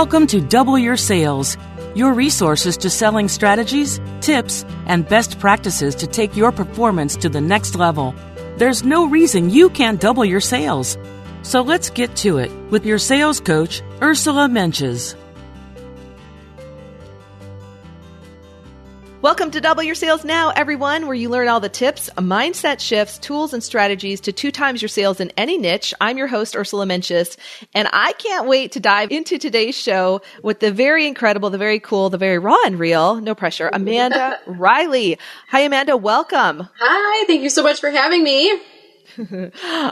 Welcome to Double Your Sales, your resources to selling strategies, tips, and best practices to take your performance to the next level. There's no reason you can't double your sales. So let's get to it with your sales coach, Ursula Mentjes. Welcome to Double Your Sales Now, everyone, where you learn all the tips, mindset shifts, tools, and strategies to two times your sales in any niche. I'm your host, Ursula Mentjes, and I can't wait to dive into today's show with the very incredible, the very cool, the very raw and real, no pressure, Amanda Riley. Hi, Amanda. Welcome. Hi. Thank you so much for having me.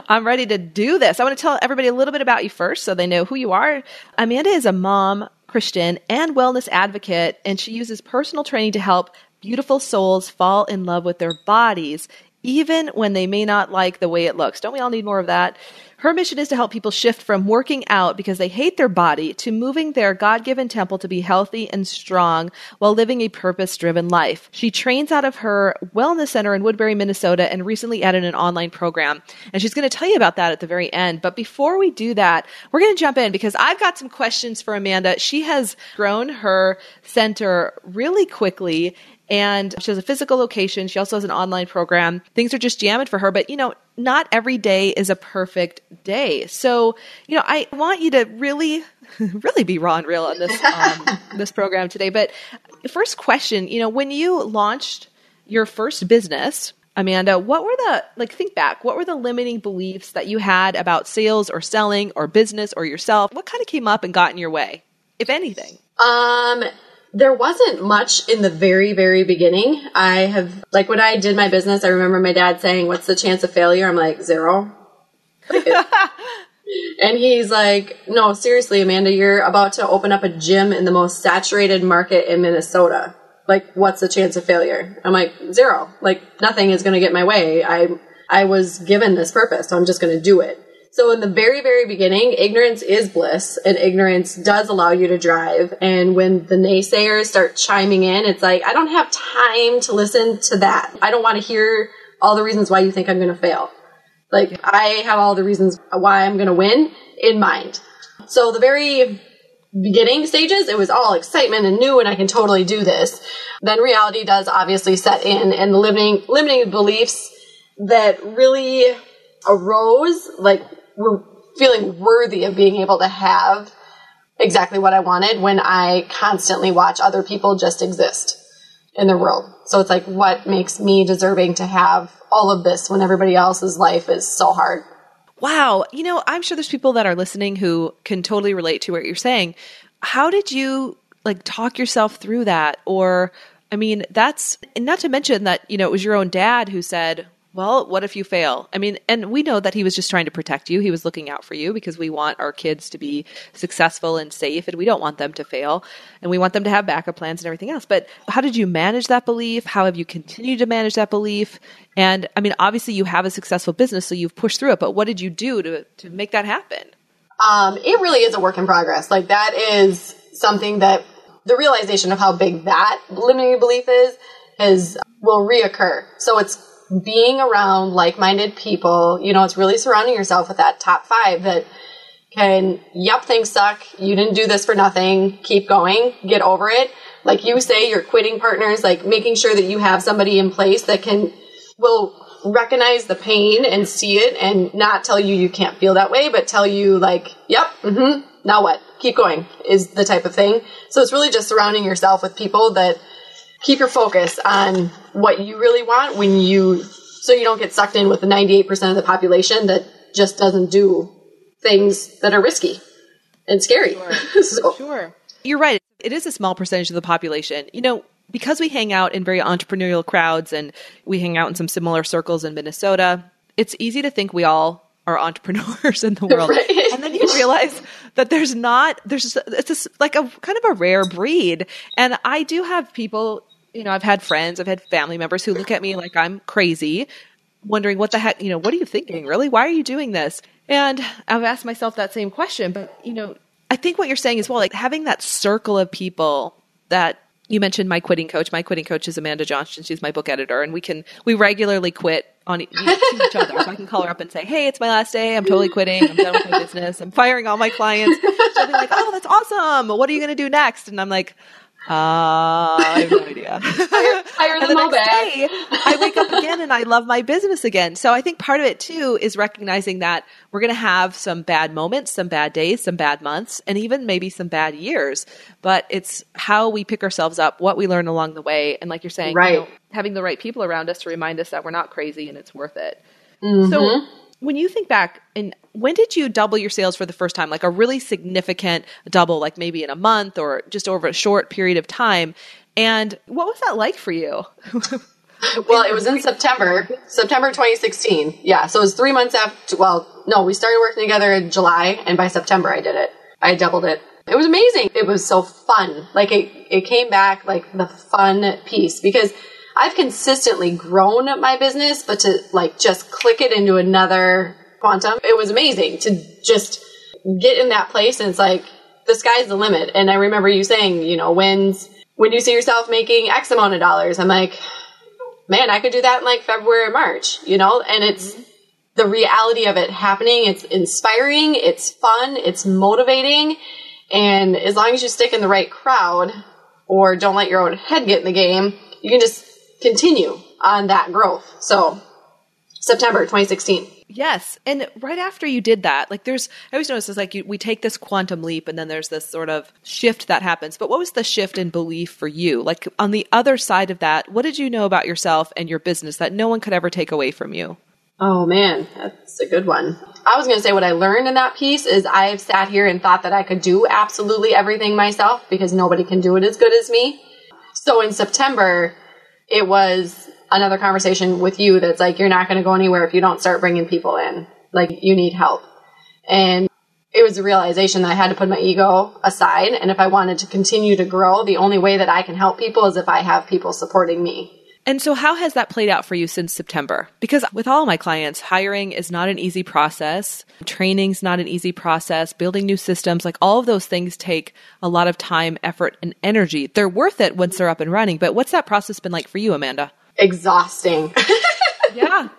I'm ready to do this. I want to tell everybody a little bit about you first so they know who you are. Amanda is a mom, Christian, and wellness advocate, and she uses personal training to help beautiful souls fall in love with their bodies, even when they may not like the way it looks. Don't we all need more of that? Her mission is to help people shift from working out because they hate their body to moving their God given temple to be healthy and strong while living a purpose driven life. She trains out of her wellness center in Woodbury, Minnesota, and recently added an online program. And she's going to tell you about that at the very end. But before we do that, we're going to jump in because I've got some questions for Amanda. She has grown her center really quickly and she has a physical location. She also has an online program. Things are just jamming for her, but you know, not every day is a perfect day. So, you know, I want you to really, really be raw and real on this um, this program today. But first question, you know, when you launched your first business, Amanda, what were the like think back, what were the limiting beliefs that you had about sales or selling or business or yourself? What kind of came up and got in your way, if anything? Um there wasn't much in the very, very beginning. I have, like, when I did my business, I remember my dad saying, What's the chance of failure? I'm like, Zero. and he's like, No, seriously, Amanda, you're about to open up a gym in the most saturated market in Minnesota. Like, what's the chance of failure? I'm like, Zero. Like, nothing is going to get my way. I, I was given this purpose, so I'm just going to do it. So in the very, very beginning, ignorance is bliss and ignorance does allow you to drive. And when the naysayers start chiming in, it's like, I don't have time to listen to that. I don't want to hear all the reasons why you think I'm going to fail. Like I have all the reasons why I'm going to win in mind. So the very beginning stages, it was all excitement and new and I can totally do this. Then reality does obviously set in and the limiting, limiting beliefs that really arose, like feeling worthy of being able to have exactly what I wanted when I constantly watch other people just exist in the world. So it's like, what makes me deserving to have all of this when everybody else's life is so hard? Wow. You know, I'm sure there's people that are listening who can totally relate to what you're saying. How did you like talk yourself through that? Or, I mean, that's not to mention that, you know, it was your own dad who said, well, what if you fail? I mean, and we know that he was just trying to protect you. He was looking out for you because we want our kids to be successful and safe and we don't want them to fail and we want them to have backup plans and everything else. But how did you manage that belief? How have you continued to manage that belief? And I mean, obviously you have a successful business, so you've pushed through it, but what did you do to, to make that happen? Um, it really is a work in progress. Like that is something that the realization of how big that limiting belief is is will reoccur. So it's being around like-minded people, you know, it's really surrounding yourself with that top five that can, yep, things suck. You didn't do this for nothing. Keep going. Get over it. Like you say, you're quitting partners, like making sure that you have somebody in place that can, will recognize the pain and see it and not tell you you can't feel that way, but tell you like, yep, mm-hmm, now what? Keep going is the type of thing. So it's really just surrounding yourself with people that keep your focus on what you really want when you, so you don't get sucked in with the 98% of the population that just doesn't do things that are risky and scary. Sure. so. sure. You're right. It is a small percentage of the population. You know, because we hang out in very entrepreneurial crowds and we hang out in some similar circles in Minnesota, it's easy to think we all are entrepreneurs in the world. Right. And then you realize that there's not, there's just, it's just like a kind of a rare breed. And I do have people, you know, I've had friends, I've had family members who look at me like I'm crazy, wondering what the heck, you know, what are you thinking? Really? Why are you doing this? And I've asked myself that same question, but you know, I think what you're saying as well, like having that circle of people that you mentioned my quitting coach. My quitting coach is Amanda Johnston. She's my book editor, and we can we regularly quit on each other. So I can call her up and say, "Hey, it's my last day. I'm totally quitting. I'm done with my business. I'm firing all my clients." She'll be like, "Oh, that's awesome. What are you going to do next?" And I'm like, uh, I have no idea. hire, hire them the all back. Day, I wake up again and I love my business again. So I think part of it too is recognizing that we're going to have some bad moments, some bad days, some bad months, and even maybe some bad years. But it's how we pick ourselves up, what we learn along the way, and like you're saying, right. You know, having the right people around us to remind us that we're not crazy and it's worth it. Mm-hmm. So when you think back and when did you double your sales for the first time? Like a really significant double like maybe in a month or just over a short period of time. And what was that like for you? Well it was in september september 2016 yeah so it was three months after well no we started working together in july and by september i did it. I doubled it. It was amazing. It was so fun. Like it, it came back like the fun piece because I've consistently grown my business, but to like just click it into another quantum, it was amazing to just get in that place and it's like the sky's the limit. And I remember you saying, you know, when's when you see yourself making X amount of dollars, I'm like, man, I could do that in like February or March, you know? And it's mm-hmm. the reality of it happening. It's inspiring, it's fun, it's motivating. And as long as you stick in the right crowd or don't let your own head get in the game, you can just continue on that growth. So September 2016. Yes. And right after you did that, like there's, I always notice it's like you, we take this quantum leap and then there's this sort of shift that happens. But what was the shift in belief for you? Like on the other side of that, what did you know about yourself and your business that no one could ever take away from you? Oh man, that's a good one. I was going to say what I learned in that piece is I've sat here and thought that I could do absolutely everything myself because nobody can do it as good as me. So in September, it was another conversation with you that's like, you're not going to go anywhere if you don't start bringing people in. Like, you need help. And it was a realization that I had to put my ego aside. And if I wanted to continue to grow, the only way that I can help people is if I have people supporting me. And so, how has that played out for you since September? Because with all my clients, hiring is not an easy process. Training's not an easy process. Building new systems, like all of those things take a lot of time, effort, and energy. They're worth it once they're up and running. But what's that process been like for you, Amanda? Exhausting. yeah.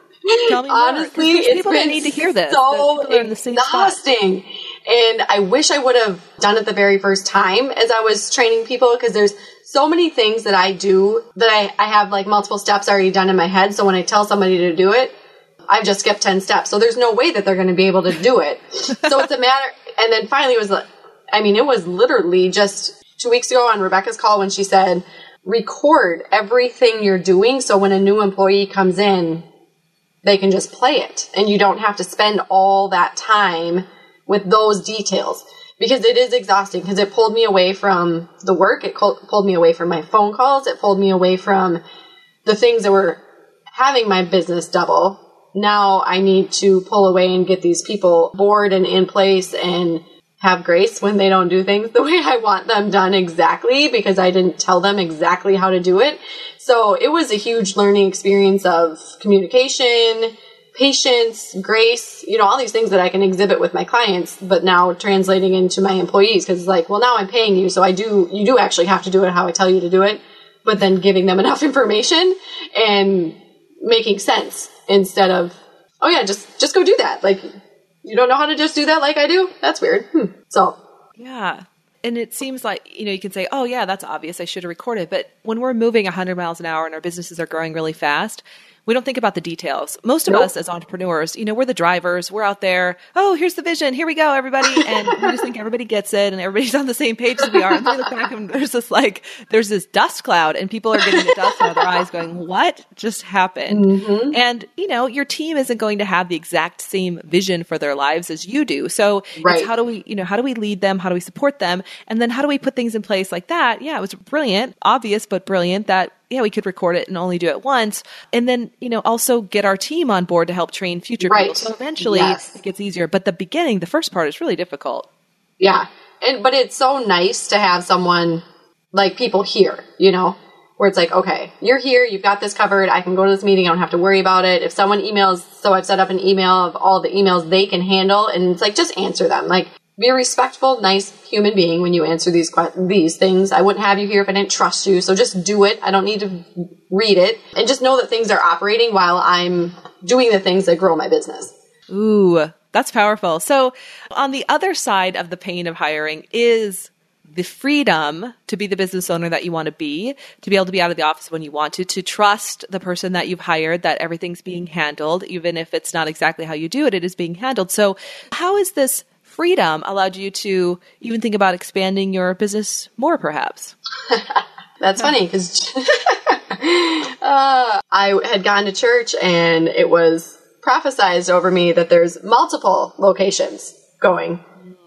Tell me Honestly, more. people that need to hear this. So exhausting. And I wish I would have done it the very first time as I was training people because there's so many things that I do that I, I have like multiple steps already done in my head. So when I tell somebody to do it, I've just skipped 10 steps. So there's no way that they're going to be able to do it. so it's a matter. And then finally it was, I mean, it was literally just two weeks ago on Rebecca's call when she said, record everything you're doing. So when a new employee comes in, they can just play it and you don't have to spend all that time with those details because it is exhausting because it pulled me away from the work. It pulled me away from my phone calls. It pulled me away from the things that were having my business double. Now I need to pull away and get these people board and in place and have grace when they don't do things the way I want them done exactly because I didn't tell them exactly how to do it. So it was a huge learning experience of communication, patience, grace, you know, all these things that I can exhibit with my clients, but now translating into my employees because it's like, well, now I'm paying you, so I do, you do actually have to do it how I tell you to do it, but then giving them enough information and making sense instead of, oh yeah, just, just go do that. Like, you don't know how to just do that like I do? That's weird. Hmm. So, Yeah. And it seems like, you know, you can say, oh, yeah, that's obvious. I should have recorded. But when we're moving 100 miles an hour and our businesses are growing really fast, we don't think about the details. Most of Nope. us as entrepreneurs, you know, we're the drivers. We're out there. Oh, here's the vision. Here we go, everybody. And we just think everybody gets it and everybody's on the same page as we are. And we look back and there's this like, there's this dust cloud and people are getting the dust out of their eyes going, what just happened? Mm-hmm. And, you know, your team isn't going to have the exact same vision for their lives as you do. So Right. it's how do we, you know, how do we lead them? How do we support them? And then how do we put things in place like that? Yeah, it was brilliant, obvious, but brilliant that, yeah, we could record it and only do it once. And then, you know, also get our team on board to help train future people. So eventually Yes. it gets easier. But the beginning, the first part is really difficult. yeah. And, but it's so nice to have someone like people here, you know, where it's like, okay, you're here, you've got this covered. I can go to this meeting. I don't have to worry about it. If someone emails, so I've set up an email of all the emails they can handle and it's like, just answer them. Like, be a respectful, nice human being when you answer these these things. I wouldn't have you here if I didn't trust you. So just do it. I don't need to read it, and just know that things are operating while I'm doing the things that grow my business. Ooh, that's powerful. So, on the other side of the pain of hiring is the freedom to be the business owner that you want to be, to be able to be out of the office when you want to, to trust the person that you've hired that everything's being handled, even if it's not exactly how you do it, it is being handled. So, how is this freedom allowed you to even think about expanding your business more, perhaps? That's funny because uh, I had gone to church and it was prophesized over me that there's multiple locations going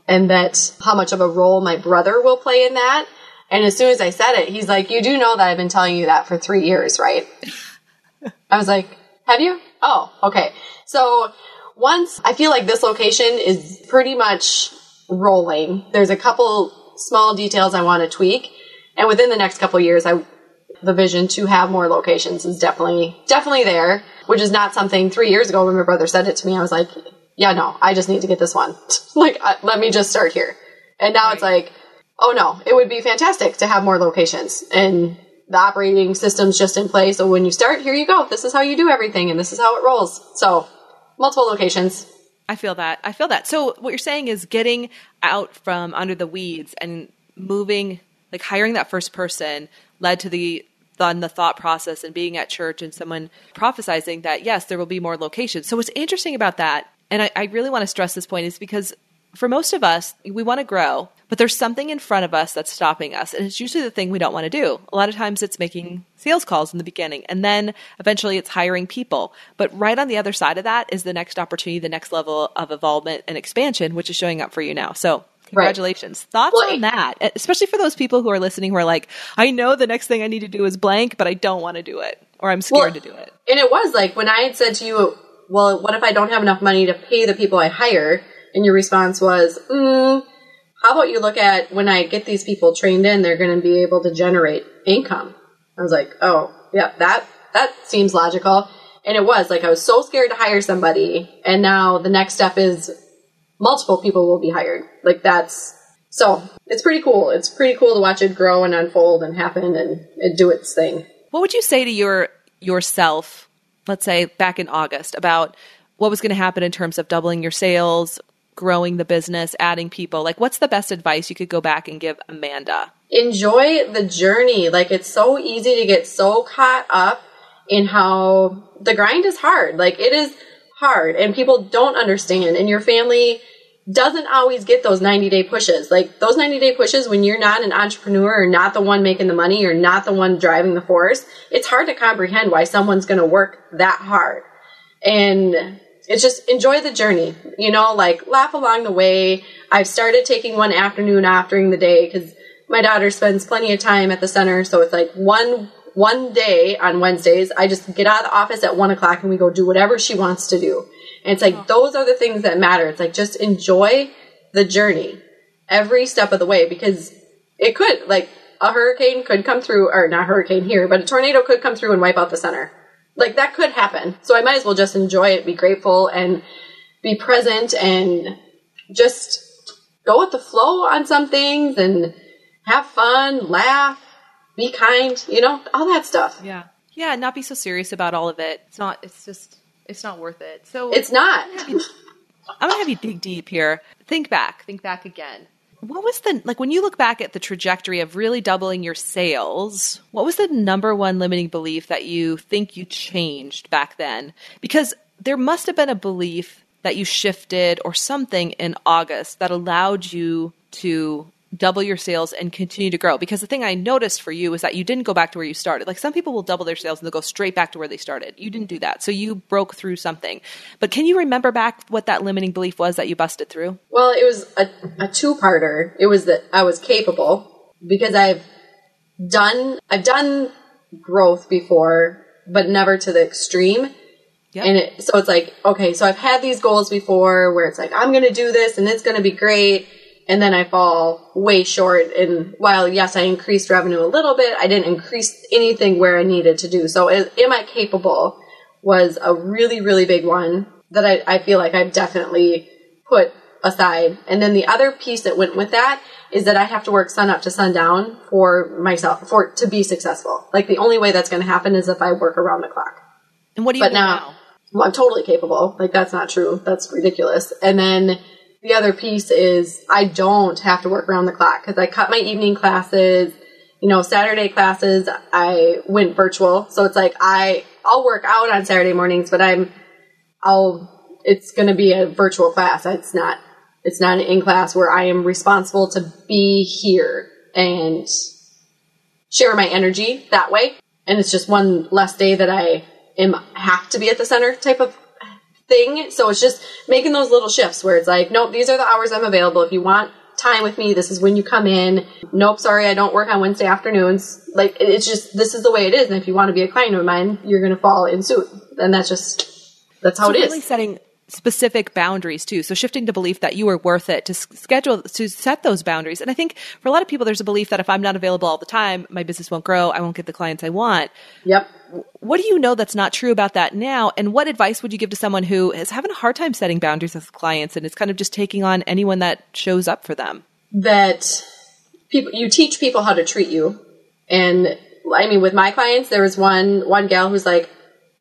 and that how much of a role my brother will play in that. And as soon as I said it, he's like, You do know that I've been telling you that for three years, right? I was like, Have you? Oh, okay. So once I feel like this location is pretty much rolling, there's a couple small details I want to tweak. And within the next couple years, I the vision to have more locations is definitely definitely there, which is not something three years ago when my brother said it to me. I was like, yeah, no, I just need to get this one. like, uh, let me just start here. And now it's like, oh no, it would be fantastic to have more locations and the operating system's just in place. So when you start, here you go. This is how you do everything, and this is how it rolls. So multiple locations. I feel that. I feel that. So what you're saying is getting out from under the weeds and moving, like hiring that first person, led to the on the thought process and being at church and someone prophesizing that yes, there will be more locations. So what's interesting about that, and I, I really want to stress this point, is because for most of us, we want to grow, but there's something in front of us that's stopping us. And it's usually the thing we don't want to do. A lot of times it's making sales calls in the beginning, and then eventually it's hiring people. But right on the other side of that is the next opportunity, the next level of involvement and expansion, which is showing up for you now. So congratulations. Thoughts Well, on that? Especially for those people who are listening who are like, I know the next thing I need to do is blank, but I don't want to do it, or I'm scared Well, to do it. And it was like when I had said to you, well, what if I don't have enough money to pay the people I hire? And your response was, mm, how about you look at when I get these people trained in, they're going to be able to generate income. I was like, oh, yeah, that, that seems logical. And it was like, I was so scared to hire somebody. And now the next step is multiple people will be hired. Like that's, so it's pretty cool. It's pretty cool to watch it grow and unfold and happen and, and do its thing. What would you say to your yourself, let's say back in August, about what was going to happen in terms of doubling your sales, growing the business, adding people? Like, what's the best advice you could go back and give Amanda? enjoy the journey. Like it's so easy to get so caught up in how the grind is hard. Like it is hard and people don't understand and your family doesn't always get those 90 day pushes. Like those 90 day pushes when you're not an entrepreneur or not the one making the money or not the one driving the force, it's hard to comprehend why someone's going to work that hard. And it's just enjoy the journey, you know, like laugh along the way. I've started taking one afternoon off during the day because my daughter spends plenty of time at the center. So it's like one one day on Wednesdays, I just get out of the office at one o'clock and we go do whatever she wants to do. And it's like oh. those are the things that matter. It's like just enjoy the journey every step of the way because it could like a hurricane could come through or not hurricane here, but a tornado could come through and wipe out the center. Like that could happen. So I might as well just enjoy it, be grateful and be present and just go with the flow on some things and have fun, laugh, be kind, you know, all that stuff. Yeah. Yeah, not be so serious about all of it. It's not, it's just, it's not worth it. So It's not. I'm gonna have you dig deep here. Think back. Think back again. What was the like when you look back at the trajectory of really doubling your sales? What was the number one limiting belief that you think you changed back then? Because there must have been a belief that you shifted or something in August that allowed you to double your sales and continue to grow. Because the thing I noticed for you is that you didn't go back to where you started. Like some people will double their sales and they'll go straight back to where they started. You didn't do that. So you broke through something. But can you remember back what that limiting belief was that you busted through? Well, it was a, a two parter. It was that I was capable because I've done, I've done growth before, but never to the extreme. Yep. And it, so it's like, okay, so I've had these goals before where it's like, I'm going to do this and it's going to be great and then I fall way short. And while yes, I increased revenue a little bit, I didn't increase anything where I needed to do. So, uh, am I capable? Was a really really big one that I, I feel like I've definitely put aside. And then the other piece that went with that is that I have to work sun up to sundown for myself for to be successful. Like the only way that's going to happen is if I work around the clock. And what do you but now? now? Well, I'm totally capable. Like that's not true. That's ridiculous. And then the other piece is I don't have to work around the clock because I cut my evening classes. You know, Saturday classes I went virtual, so it's like I I'll work out on Saturday mornings, but I'm I'll it's going to be a virtual class. It's not it's not an in class where I am responsible to be here and share my energy that way. And it's just one less day that I am have to be at the center type of thing. So it's just making those little shifts where it's like, nope, these are the hours I'm available. If you want time with me, this is when you come in. Nope, sorry, I don't work on Wednesday afternoons. Like it's just this is the way it is. And if you want to be a client of mine, you're to fall in suit. And that's just that's how so it really is. Setting specific boundaries too. So shifting to belief that you are worth it to schedule to set those boundaries. And I think for a lot of people, there's a belief that if I'm not available all the time, my business won't grow. I won't get the clients I want. Yep. What do you know that's not true about that now? And what advice would you give to someone who is having a hard time setting boundaries with clients and is kind of just taking on anyone that shows up for them? That people, you teach people how to treat you. And I mean, with my clients, there was one, one gal who's like,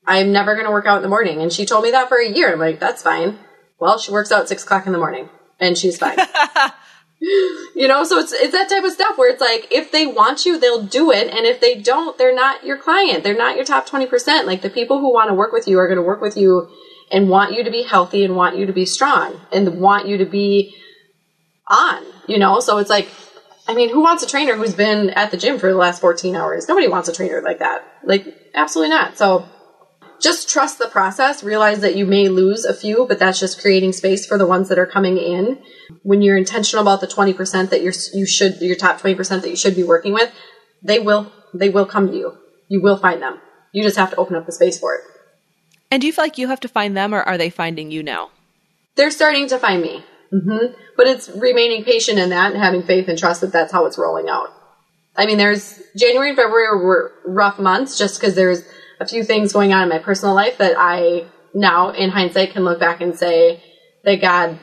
I'm never going to work out in the morning. And she told me that for a year. I'm like, that's fine. Well, she works out at six o'clock in the morning and she's fine. you know, so it's, it's that type of stuff where it's like, if they want you, they'll do it. And if they don't, they're not your client. They're not your top 20%. Like the people who want to work with you are going to work with you and want you to be healthy and want you to be strong and want you to be on, you know? So it's like, I mean, who wants a trainer who's been at the gym for the last 14 hours? Nobody wants a trainer like that. Like, absolutely not. So just trust the process. Realize that you may lose a few, but that's just creating space for the ones that are coming in. When you're intentional about the 20% that you're, you should, your top 20% that you should be working with, they will, they will come to you. You will find them. You just have to open up the space for it. And do you feel like you have to find them or are they finding you now? They're starting to find me. Mm-hmm. But it's remaining patient in that and having faith and trust that that's how it's rolling out. I mean, there's January and February were rough months just because there's a few things going on in my personal life that I now, in hindsight, can look back and say that God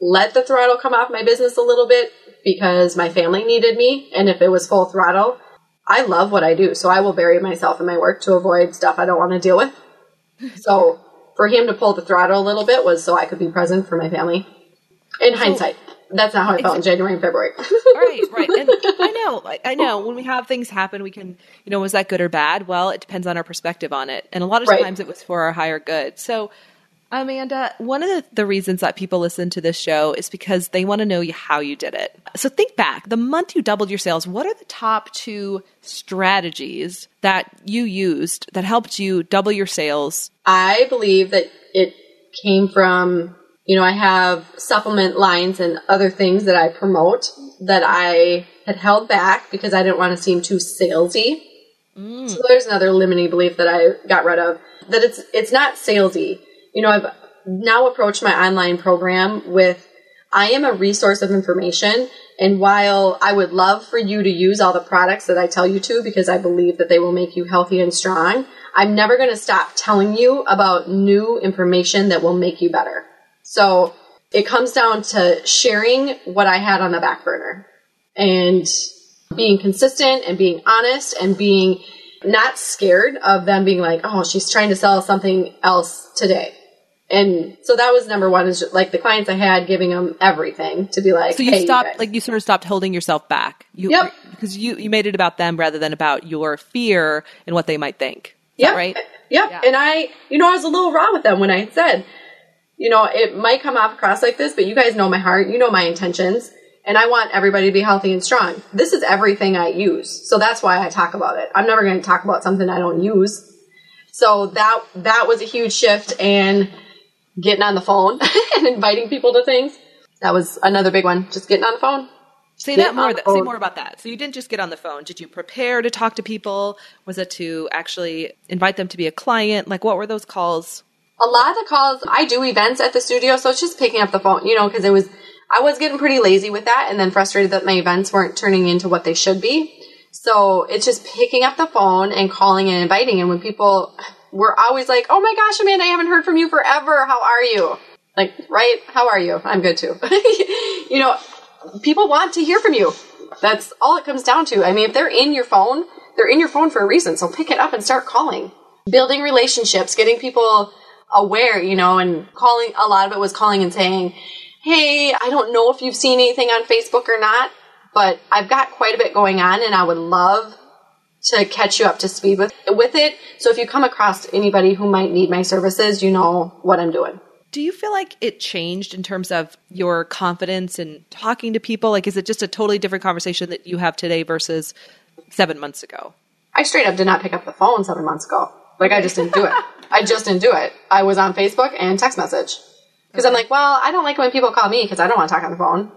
let the throttle come off my business a little bit because my family needed me. And if it was full throttle, I love what I do. So I will bury myself in my work to avoid stuff I don't want to deal with. So for him to pull the throttle a little bit was so I could be present for my family. In so, hindsight that's not how I felt in January and February. right, right. And I know, I know when we have things happen, we can, you know, was that good or bad? Well, it depends on our perspective on it. And a lot of right. times it was for our higher good. So, Amanda, one of the, the, reasons that people listen to this show is because they want to know how you did it. So think back, the month you doubled your sales, what are the top two strategies that you used that helped you double your sales? I believe that it came from you know, I have supplement lines and other things that I promote that I had held back because I didn't want to seem too salesy. Mm. So there's another limiting belief that I got rid of that it's it's not salesy. You know, I've now approached my online program with I am a resource of information and while I would love for you to use all the products that I tell you to because I believe that they will make you healthy and strong, I'm never going to stop telling you about new information that will make you better. So it comes down to sharing what I had on the back burner and being consistent and being honest and being not scared of them being like, oh, she's trying to sell something else today. And so that was number one is like the clients I had giving them everything to be like, So you hey, stopped, guys. like you sort of stopped holding yourself back. You, Yep. Because you, you made it about them rather than about your fear and what they might think. Is Yep. right? Yep. Yeah. And I, you know, I was a little raw with them when I said, you know, it might come off across like this, but you guys know my heart, you know my intentions, and I want everybody to be healthy and strong. This is everything I use. So that's why I talk about it. I'm never going to talk about something I don't use. So that that was a huge shift and getting on the phone and inviting people to things. That was another big one. Just getting on the phone. Say Get that more. That, say more about that. So you didn't just get on the phone. Did you prepare to talk to people? Was it to actually invite them to be a client? Like, what were those calls? A lot of the calls I do events at the studio, so it's just picking up the phone, you know, because it was I was getting pretty lazy with that, and then frustrated that my events weren't turning into what they should be. So it's just picking up the phone and calling and inviting. And when people were always like, "Oh my gosh, Amanda, I haven't heard from you forever. How are you?" Like, right? How are you? I'm good too. you know, people want to hear from you. That's all it comes down to. I mean, if they're in your phone, they're in your phone for a reason. So pick it up and start calling. Building relationships, getting people aware, you know, and calling, a lot of it was calling and saying, Hey, I don't know if you've seen anything on Facebook or not, but I've got quite a bit going on and I would love to catch you up to speed with, with it. So if you come across anybody who might need my services, you know what I'm doing. Do you feel like it changed in terms of your confidence in talking to people? Like, is it just a totally different conversation that you have today versus seven months ago? I straight up did not pick up the phone seven months ago. Like I just didn't do it. I just didn't do it. I was on Facebook and text message because I'm like, well, I don't like when people call me because I don't want to talk on the phone.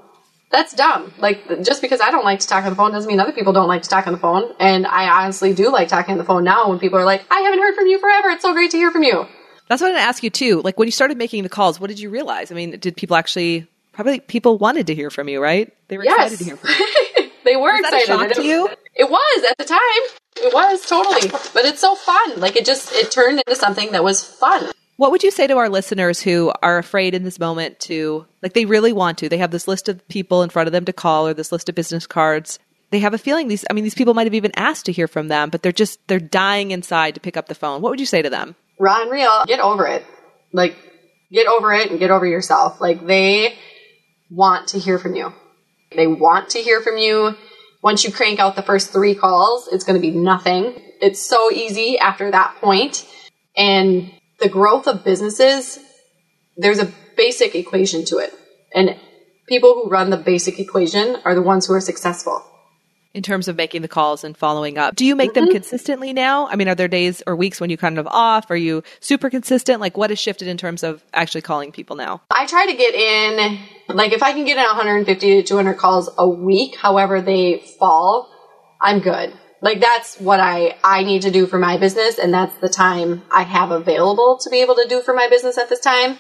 That's dumb. Like just because I don't like to talk on the phone doesn't mean other people don't like to talk on the phone. And I honestly do like talking on the phone now when people are like, I haven't heard from you forever. It's so great to hear from you. That's what I'm going to ask you too. Like, when you started making the calls, what did you realize? I mean, did people actually, probably people wanted to hear from you, right? They were excited to hear from you. they were Was that a excited. shock and to it- you? It was at the time. It was totally. But it's so fun. Like it just it turned into something that was fun. What would you say to our listeners who are afraid in this moment to, like, they really want to? They have this list of people in front of them to call or this list of business cards. They have a feeling these, I mean, these people might have even asked to hear from them, but they're just, they're dying inside to pick up the phone. What would you say to them? raw and real, get over it. Like, get over it and get over yourself. Like, they want to hear from you. They want to hear from you. Once you crank out the first three calls, it's going to be nothing. It's so easy after that point. And the growth of businesses, there's a basic equation to it. And people who run the basic equation are the ones who are successful. In terms of making the calls and following up. Do you make them mm-hmm. consistently now? I mean, are there days or weeks when you kind of off? Are you super consistent? Like, what has shifted in terms of actually calling people now? I try to get in, like, if I can get in 150 to 200 calls a week, however they fall, I'm good. Like, that's what I, I need to do for my business, and that's the time I have available to be able to do for my business at this time.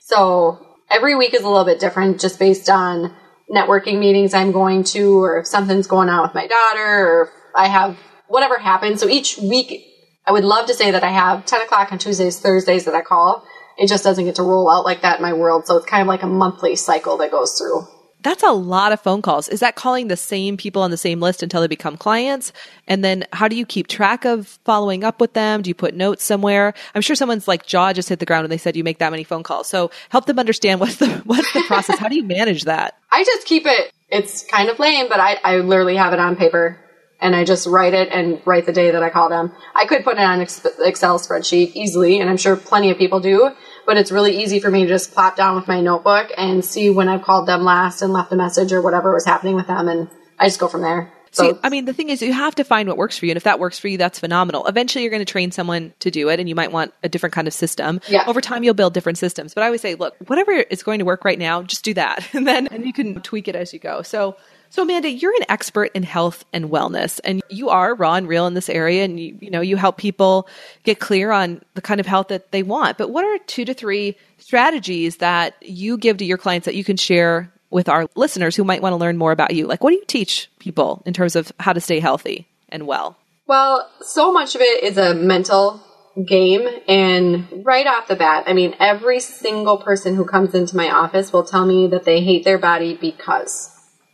So, every week is a little bit different just based on networking meetings I'm going to, or if something's going on with my daughter, or if I have whatever happens. So, each week, I would love to say that I have 10 o'clock on Tuesdays, Thursdays that I call. It just doesn't get to roll out like that in my world. So it's kind of like a monthly cycle that goes through. That's a lot of phone calls. Is that calling the same people on the same list until they become clients? And then how do you keep track of following up with them? Do you put notes somewhere? I'm sure someone's like jaw just hit the ground when they said you make that many phone calls. So help them understand what's the what's the process. how do you manage that? I just keep it, it's kind of lame, but I, I literally have it on paper and I just write it and write the day that I call them. I could put it on an Excel spreadsheet easily, and I'm sure plenty of people do, but it's really easy for me to just plop down with my notebook and see when I've called them last and left a message or whatever was happening with them, and I just go from there. So, See, I mean, the thing is, you have to find what works for you. And if that works for you, that's phenomenal. Eventually, you're going to train someone to do it, and you might want a different kind of system. Yeah. Over time, you'll build different systems. But I always say, look, whatever is going to work right now, just do that. And then and you can tweak it as you go. So, so Amanda, you're an expert in health and wellness, and you are raw and real in this area. And you, you know, you help people get clear on the kind of health that they want. But what are two to three strategies that you give to your clients that you can share with our listeners who might want to learn more about you? Like, what do you teach people in terms of how to stay healthy and well? Well, so much of it is a mental game. And right off the bat, I mean, every single person who comes into my office will tell me that they hate their body because.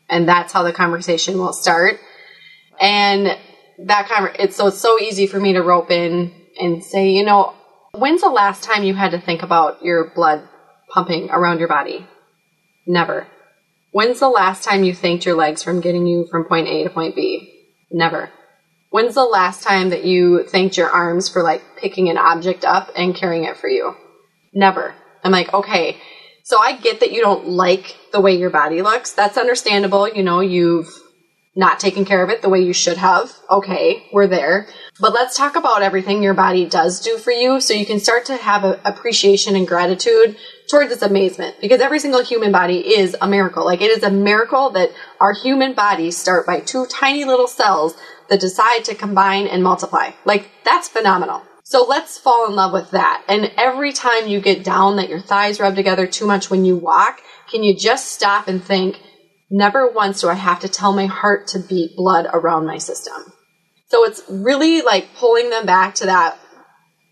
And that's how the conversation will start. And that conver- it's so it's so easy for me to rope in and say, you know, When's the last time you had to think about your blood pumping around your body? Never. When's the last time you thanked your legs from getting you from point A to point B? Never. When's the last time that you thanked your arms for like picking an object up and carrying it for you? Never. I'm like, okay, so I get that you don't like the way your body looks. That's understandable. You know, you've not taken care of it the way you should have. Okay, we're there. But let's talk about everything your body does do for you so you can start to have a appreciation and gratitude towards its amazement because every single human body is a miracle. Like it is a miracle that our human bodies start by two tiny little cells that decide to combine and multiply. Like that's phenomenal. So let's fall in love with that. And every time you get down that your thighs rub together too much when you walk, can you just stop and think, never once do I have to tell my heart to beat blood around my system? So it's really like pulling them back to that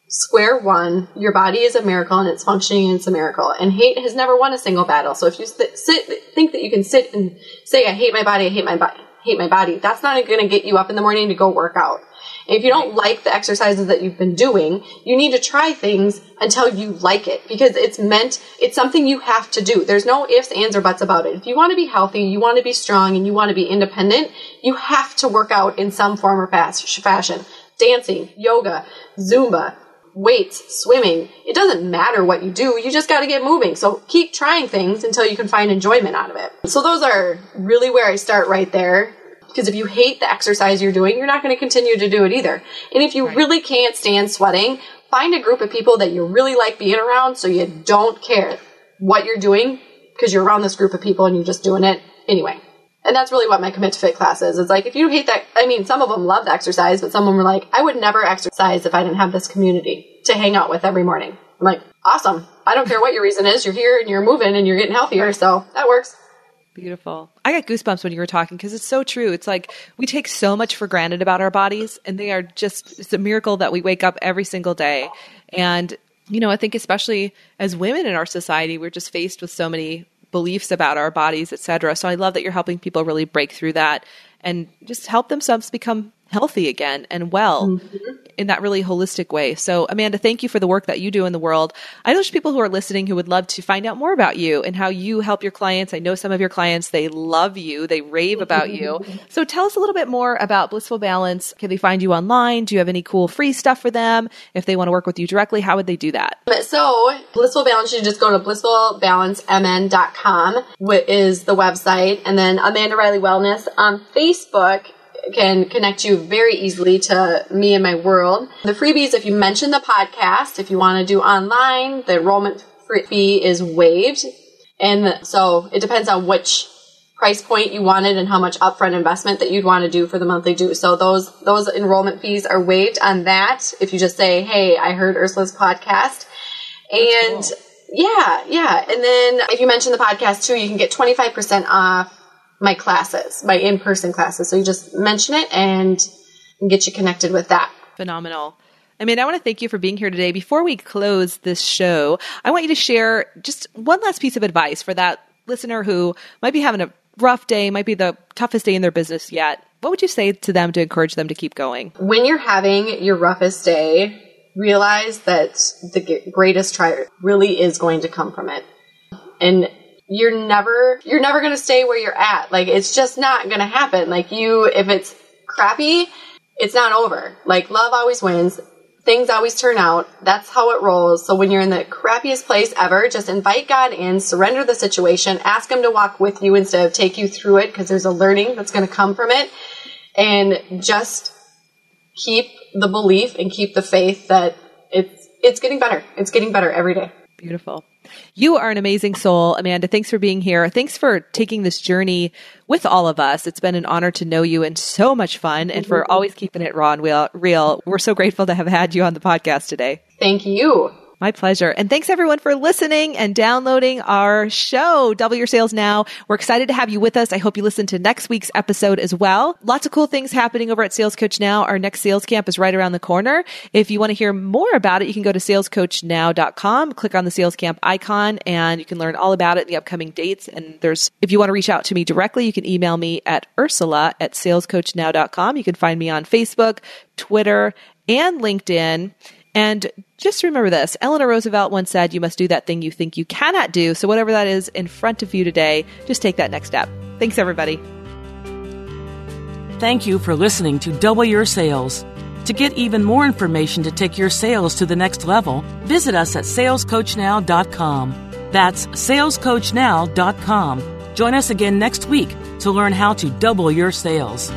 square one. Your body is a miracle and it's functioning and it's a miracle. And hate has never won a single battle. So if you sit, think that you can sit and say, I hate my body, I hate my body, hate my body, that's not going to get you up in the morning to go work out. If you don't like the exercises that you've been doing, you need to try things until you like it because it's meant, it's something you have to do. There's no ifs, ands, or buts about it. If you want to be healthy, you want to be strong, and you want to be independent, you have to work out in some form or fashion. Dancing, yoga, Zumba, weights, swimming. It doesn't matter what you do, you just got to get moving. So keep trying things until you can find enjoyment out of it. So those are really where I start right there. Because if you hate the exercise you're doing, you're not going to continue to do it either. And if you right. really can't stand sweating, find a group of people that you really like being around so you don't care what you're doing because you're around this group of people and you're just doing it anyway. And that's really what my commit to fit class is. It's like if you hate that, I mean, some of them love the exercise, but some of them were like, I would never exercise if I didn't have this community to hang out with every morning. I'm like, awesome. I don't care what your reason is. You're here and you're moving and you're getting healthier, so that works. Beautiful. I got goosebumps when you were talking because it's so true. It's like we take so much for granted about our bodies, and they are just, it's a miracle that we wake up every single day. And, you know, I think especially as women in our society, we're just faced with so many beliefs about our bodies, etc. So I love that you're helping people really break through that and just help themselves become healthy again and well mm-hmm. in that really holistic way. So, Amanda, thank you for the work that you do in the world. I know there's people who are listening who would love to find out more about you and how you help your clients. I know some of your clients, they love you, they rave about you. So, tell us a little bit more about Blissful Balance. Can they find you online? Do you have any cool free stuff for them? If they want to work with you directly, how would they do that? So, Blissful Balance, you just go to blissfulbalancemn.com, which is the website, and then Amanda Riley Wellness on Facebook can connect you very easily to me and my world. The freebies, if you mention the podcast, if you want to do online, the enrollment fee is waived. And so it depends on which price point you wanted and how much upfront investment that you'd want to do for the monthly due. So those those enrollment fees are waived on that. If you just say, "Hey, I heard Ursula's podcast," and cool. yeah, yeah, and then if you mention the podcast too, you can get twenty five percent off my classes, my in person classes. So you just mention it and get you connected with that. Phenomenal. I mean, I want to thank you for being here today. Before we close this show, I want you to share just one last piece of advice for that listener who might be having a rough day, might be the toughest day in their business yet. What would you say to them to encourage them to keep going? When you're having your roughest day, realize that the greatest triumph really is going to come from it. And you're never you're never going to stay where you're at. Like it's just not going to happen. Like you if it's crappy, it's not over. Like love always wins. Things always turn out. That's how it rolls. So when you're in the crappiest place ever, just invite God in, surrender the situation, ask him to walk with you instead of take you through it because there's a learning that's going to come from it and just keep the belief and keep the faith that it's it's getting better. It's getting better every day. Beautiful. You are an amazing soul, Amanda. Thanks for being here. Thanks for taking this journey with all of us. It's been an honor to know you and so much fun and for mm-hmm. always keeping it raw and real. We're so grateful to have had you on the podcast today. Thank you. My pleasure. And thanks everyone for listening and downloading our show, Double Your Sales Now. We're excited to have you with us. I hope you listen to next week's episode as well. Lots of cool things happening over at Sales Coach Now. Our next sales camp is right around the corner. If you want to hear more about it, you can go to salescoachnow.com, click on the sales camp icon, and you can learn all about it the upcoming dates. And there's, if you want to reach out to me directly, you can email me at ursula at salescoachnow.com. You can find me on Facebook, Twitter, and LinkedIn. And just remember this Eleanor Roosevelt once said, You must do that thing you think you cannot do. So, whatever that is in front of you today, just take that next step. Thanks, everybody. Thank you for listening to Double Your Sales. To get even more information to take your sales to the next level, visit us at salescoachnow.com. That's salescoachnow.com. Join us again next week to learn how to double your sales.